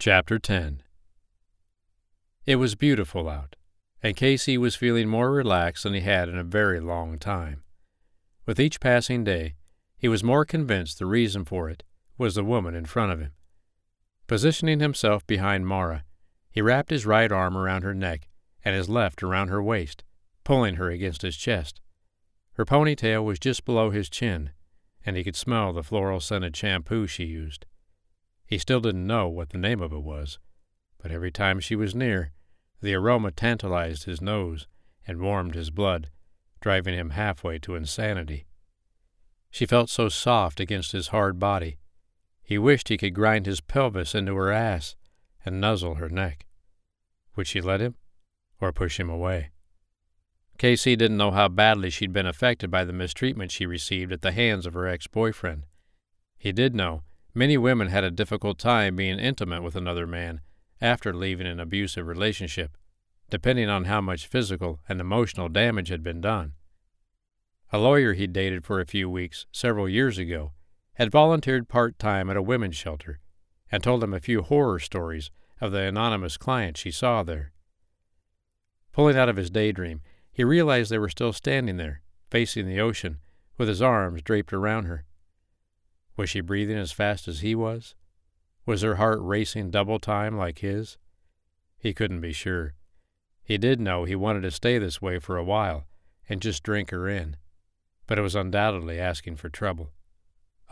Chapter 10 It was beautiful out, and Casey was feeling more relaxed than he had in a very long time. With each passing day, he was more convinced the reason for it was the woman in front of him. Positioning himself behind Mara, he wrapped his right arm around her neck and his left around her waist, pulling her against his chest. Her ponytail was just below his chin, and he could smell the floral scented shampoo she used. He still didn't know what the name of it was, but every time she was near, the aroma tantalized his nose and warmed his blood, driving him halfway to insanity. She felt so soft against his hard body. He wished he could grind his pelvis into her ass and nuzzle her neck. Would she let him, or push him away? Casey didn't know how badly she'd been affected by the mistreatment she received at the hands of her ex boyfriend. He did know Many women had a difficult time being intimate with another man after leaving an abusive relationship, depending on how much physical and emotional damage had been done. A lawyer he'd dated for a few weeks several years ago had volunteered part time at a women's shelter and told him a few horror stories of the anonymous client she saw there. Pulling out of his daydream, he realized they were still standing there, facing the ocean, with his arms draped around her. Was she breathing as fast as he was? Was her heart racing double time like his? He couldn't be sure. He did know he wanted to stay this way for a while and just drink her in, but it was undoubtedly asking for trouble.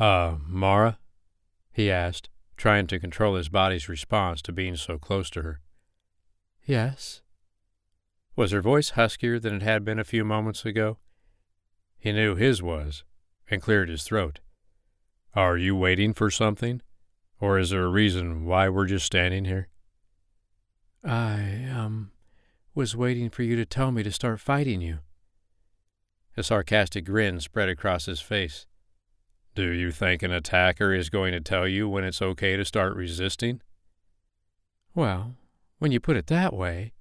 Uh, Mara? he asked, trying to control his body's response to being so close to her. Yes. Was her voice huskier than it had been a few moments ago? He knew his was, and cleared his throat. Are you waiting for something? Or is there a reason why we're just standing here? I, um, was waiting for you to tell me to start fighting you. A sarcastic grin spread across his face. Do you think an attacker is going to tell you when it's okay to start resisting? Well, when you put it that way.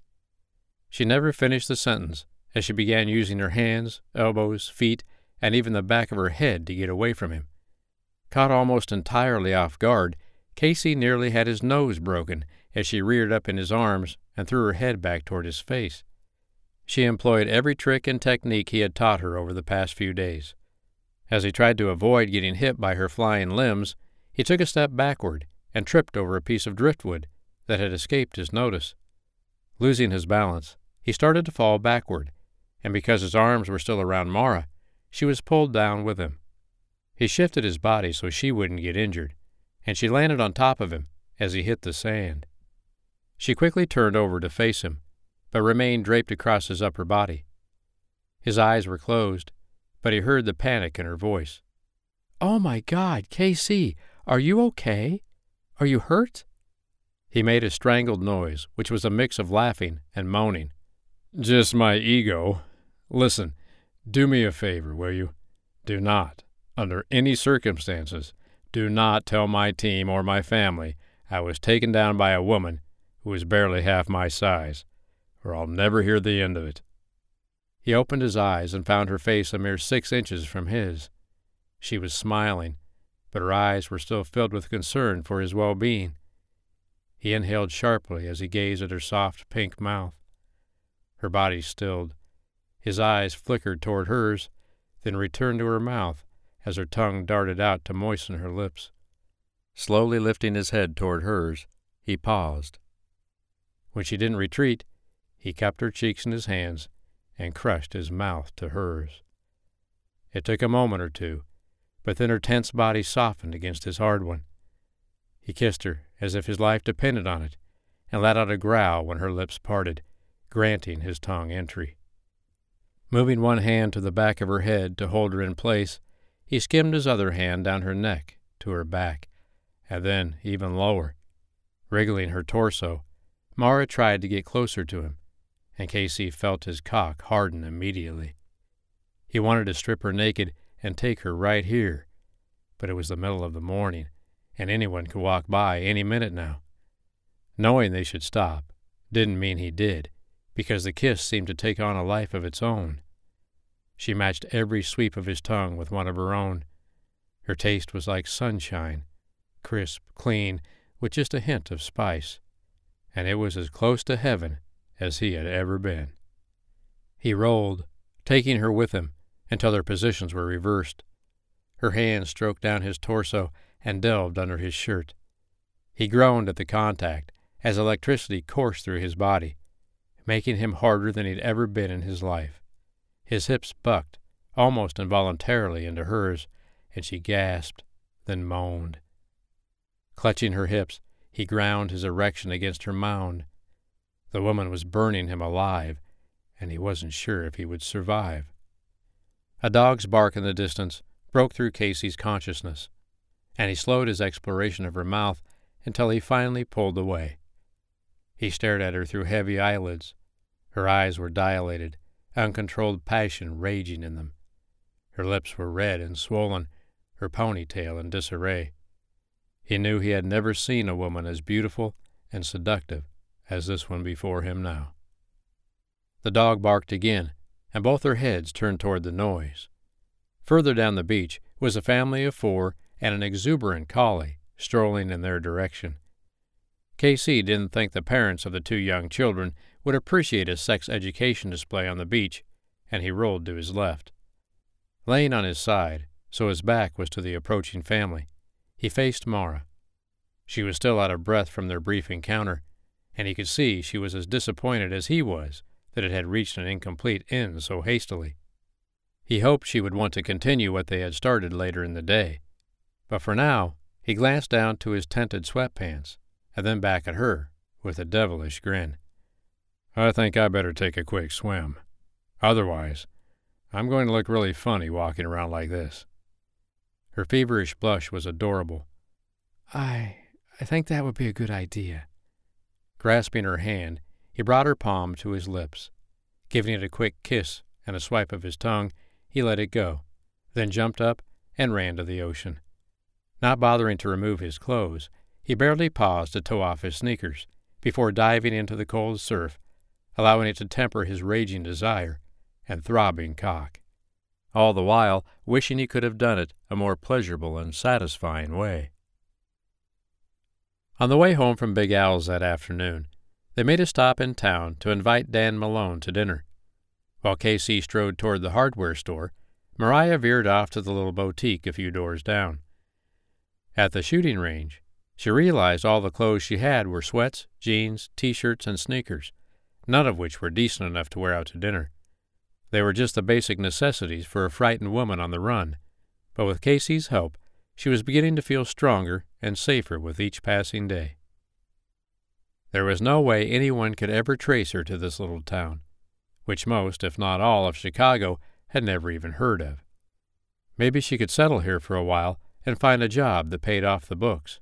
She never finished the sentence as she began using her hands, elbows, feet, and even the back of her head to get away from him. Caught almost entirely off guard, Casey nearly had his nose broken as she reared up in his arms and threw her head back toward his face. She employed every trick and technique he had taught her over the past few days. As he tried to avoid getting hit by her flying limbs, he took a step backward and tripped over a piece of driftwood that had escaped his notice. Losing his balance, he started to fall backward, and because his arms were still around Mara, she was pulled down with him. He shifted his body so she wouldn't get injured, and she landed on top of him as he hit the sand. She quickly turned over to face him, but remained draped across his upper body. His eyes were closed, but he heard the panic in her voice. Oh my God, Casey, are you okay? Are you hurt? He made a strangled noise, which was a mix of laughing and moaning. Just my ego. Listen, do me a favor, will you? Do not, under any circumstances, do not tell my team or my family I was taken down by a woman who is barely half my size, or I'll never hear the end of it. He opened his eyes and found her face a mere six inches from his. She was smiling, but her eyes were still filled with concern for his well being. He inhaled sharply as he gazed at her soft pink mouth. Her body stilled. His eyes flickered toward hers, then returned to her mouth as her tongue darted out to moisten her lips. Slowly lifting his head toward hers, he paused. When she didn't retreat, he cupped her cheeks in his hands and crushed his mouth to hers. It took a moment or two, but then her tense body softened against his hard one. He kissed her as if his life depended on it, and let out a growl when her lips parted, granting his tongue entry. Moving one hand to the back of her head to hold her in place, he skimmed his other hand down her neck to her back, and then even lower. Wriggling her torso, Mara tried to get closer to him, and Casey felt his cock harden immediately. He wanted to strip her naked and take her right here, but it was the middle of the morning, and anyone could walk by any minute now. Knowing they should stop didn't mean he did, because the kiss seemed to take on a life of its own. She matched every sweep of his tongue with one of her own. Her taste was like sunshine, crisp, clean, with just a hint of spice, and it was as close to heaven as he had ever been. He rolled, taking her with him until their positions were reversed. Her hands stroked down his torso and delved under his shirt. He groaned at the contact as electricity coursed through his body, making him harder than he'd ever been in his life. His hips bucked, almost involuntarily, into hers, and she gasped, then moaned. Clutching her hips, he ground his erection against her mound. The woman was burning him alive, and he wasn't sure if he would survive. A dog's bark in the distance broke through Casey's consciousness, and he slowed his exploration of her mouth until he finally pulled away. He stared at her through heavy eyelids. Her eyes were dilated, uncontrolled passion raging in them. Her lips were red and swollen, her ponytail in disarray. He knew he had never seen a woman as beautiful and seductive as this one before him now. The dog barked again, and both their heads turned toward the noise. Further down the beach was a family of four and an exuberant collie strolling in their direction. Casey didn't think the parents of the two young children would appreciate a sex education display on the beach, and he rolled to his left. Laying on his side, so his back was to the approaching family, he faced Mara. She was still out of breath from their brief encounter, and he could see she was as disappointed as he was that it had reached an incomplete end so hastily. He hoped she would want to continue what they had started later in the day, but for now he glanced down to his tented sweatpants and then back at her with a devilish grin. I think I better take a quick swim. Otherwise, I'm going to look really funny walking around like this. Her feverish blush was adorable. I I think that would be a good idea. Grasping her hand, he brought her palm to his lips. Giving it a quick kiss and a swipe of his tongue, he let it go, then jumped up and ran to the ocean. Not bothering to remove his clothes, he barely paused to toe off his sneakers before diving into the cold surf, allowing it to temper his raging desire and throbbing cock, all the while wishing he could have done it a more pleasurable and satisfying way. On the way home from Big Al's that afternoon, they made a stop in town to invite Dan Malone to dinner. While Casey strode toward the hardware store, Mariah veered off to the little boutique a few doors down. At the shooting range, she realized all the clothes she had were sweats, jeans, t shirts, and sneakers, none of which were decent enough to wear out to dinner. They were just the basic necessities for a frightened woman on the run, but with Casey's help, she was beginning to feel stronger and safer with each passing day. There was no way anyone could ever trace her to this little town, which most, if not all, of Chicago had never even heard of. Maybe she could settle here for a while and find a job that paid off the books.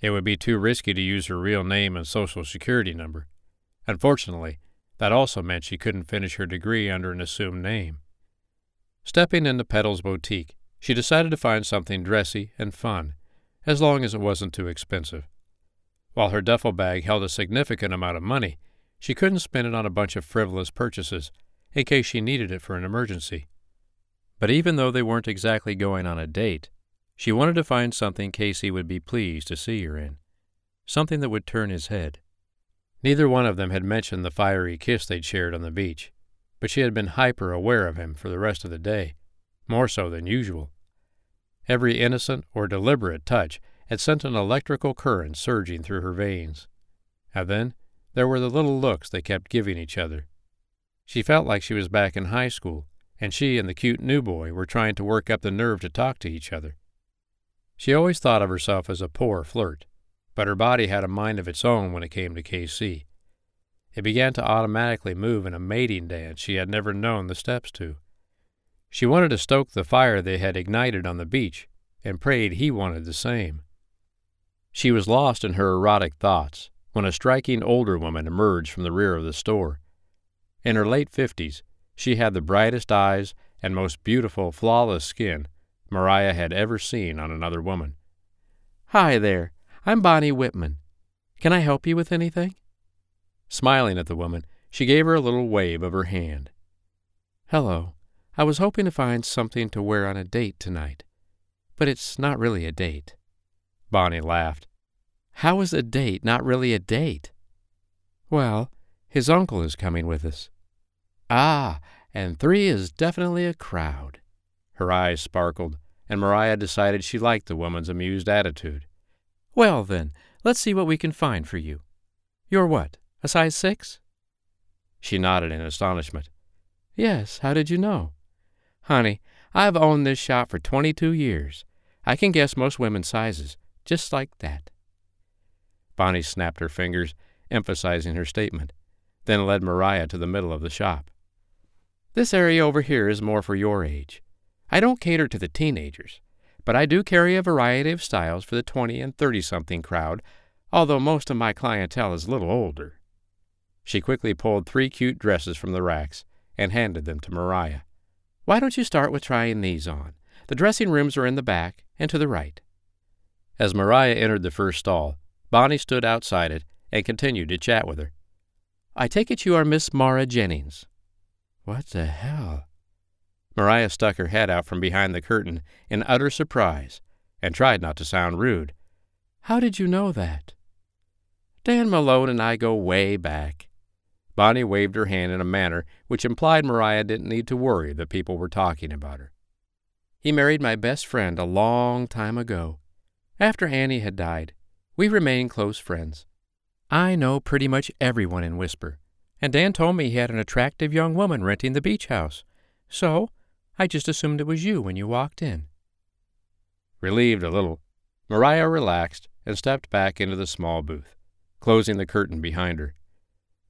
It would be too risky to use her real name and social security number. Unfortunately, that also meant she couldn't finish her degree under an assumed name. Stepping into Petal's boutique, she decided to find something dressy and fun, as long as it wasn't too expensive. While her duffel bag held a significant amount of money, she couldn't spend it on a bunch of frivolous purchases, in case she needed it for an emergency. But even though they weren't exactly going on a date, she wanted to find something Casey would be pleased to see her in, something that would turn his head. Neither one of them had mentioned the fiery kiss they'd shared on the beach, but she had been hyper aware of him for the rest of the day, more so than usual. Every innocent or deliberate touch had sent an electrical current surging through her veins. And then there were the little looks they kept giving each other. She felt like she was back in high school, and she and the cute new boy were trying to work up the nerve to talk to each other. She always thought of herself as a poor flirt, but her body had a mind of its own when it came to Casey. It began to automatically move in a mating dance she had never known the steps to. She wanted to stoke the fire they had ignited on the beach, and prayed he wanted the same. She was lost in her erotic thoughts when a striking older woman emerged from the rear of the store. In her late fifties, she had the brightest eyes and most beautiful, flawless skin Mariah had ever seen on another woman. Hi there, I'm Bonnie Whitman. Can I help you with anything? Smiling at the woman, she gave her a little wave of her hand. Hello. I was hoping to find something to wear on a date tonight. But it's not really a date. Bonnie laughed. How is a date not really a date? Well, his uncle is coming with us. Ah, and three is definitely a crowd. Her eyes sparkled, and Maria decided she liked the woman's amused attitude. Well, then, let's see what we can find for you. You're what, a size six? She nodded in astonishment. Yes, how did you know? Honey, I've owned this shop for 22 years. I can guess most women's sizes, just like that. Bonnie snapped her fingers, emphasizing her statement, then led Maria to the middle of the shop. This area over here is more for your age. I don't cater to the teenagers, but I do carry a variety of styles for the 20 and 30 something crowd, although most of my clientele is a little older. She quickly pulled three cute dresses from the racks and handed them to Maria. Why don't you start with trying these on? The dressing rooms are in the back and to the right. As Maria entered the first stall, Bonnie stood outside it and continued to chat with her. I take it you are Miss Mara Jennings. What the hell? Maria stuck her head out from behind the curtain in utter surprise and tried not to sound rude. How did you know that? Dan Malone and I go way back. Bonnie waved her hand in a manner which implied Maria didn't need to worry that people were talking about her. He married my best friend a long time ago. After Annie had died, we remained close friends. I know pretty much everyone in Whisper, and Dan told me he had an attractive young woman renting the beach house. So I just assumed it was you when you walked in. Relieved a little, Maria relaxed and stepped back into the small booth, closing the curtain behind her.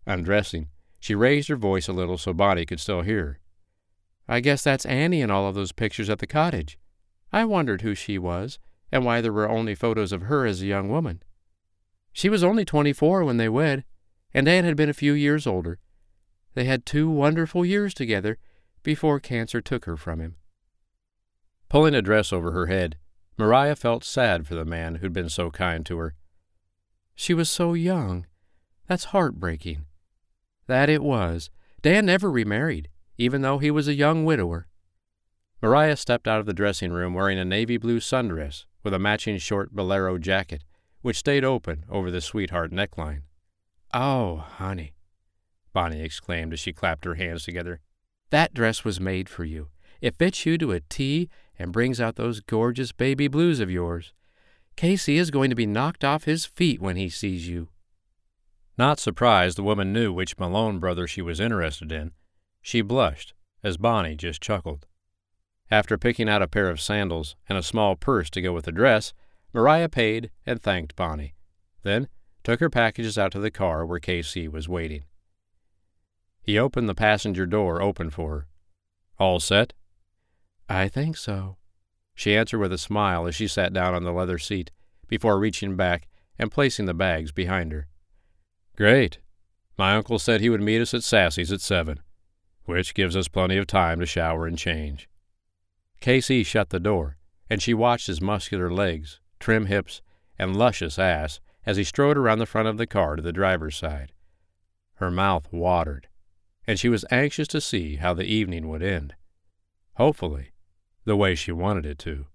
Undressing, she raised her voice a little so Bonnie could still hear. I guess that's Annie in all of those pictures at the cottage. I wondered who she was and why there were only photos of her as a young woman. She was only 24 when they wed, and Dan had been a few years older. They had two wonderful years together before cancer took her from him. Pulling a dress over her head, Maria felt sad for the man who'd been so kind to her. She was so young. That's heartbreaking. That it was. Dan never remarried, even though he was a young widower. Maria stepped out of the dressing room wearing a navy blue sundress with a matching short bolero jacket, which stayed open over the sweetheart neckline. Oh, honey, Bonnie exclaimed as she clapped her hands together. That dress was made for you. It fits you to a T and brings out those gorgeous baby blues of yours. Casey is going to be knocked off his feet when he sees you. Not surprised the woman knew which Malone brother she was interested in, she blushed as Bonnie just chuckled. After picking out a pair of sandals and a small purse to go with the dress, Mariah paid and thanked Bonnie, then took her packages out to the car where Casey was waiting. He opened the passenger door open for her. All set? I think so, she answered with a smile as she sat down on the leather seat before reaching back and placing the bags behind her. Great. My uncle said he would meet us at Sassy's at seven, which gives us plenty of time to shower and change. Casey shut the door, and she watched his muscular legs, trim hips, and luscious ass as he strode around the front of the car to the driver's side. Her mouth watered, and she was anxious to see how the evening would end. Hopefully, the way she wanted it to.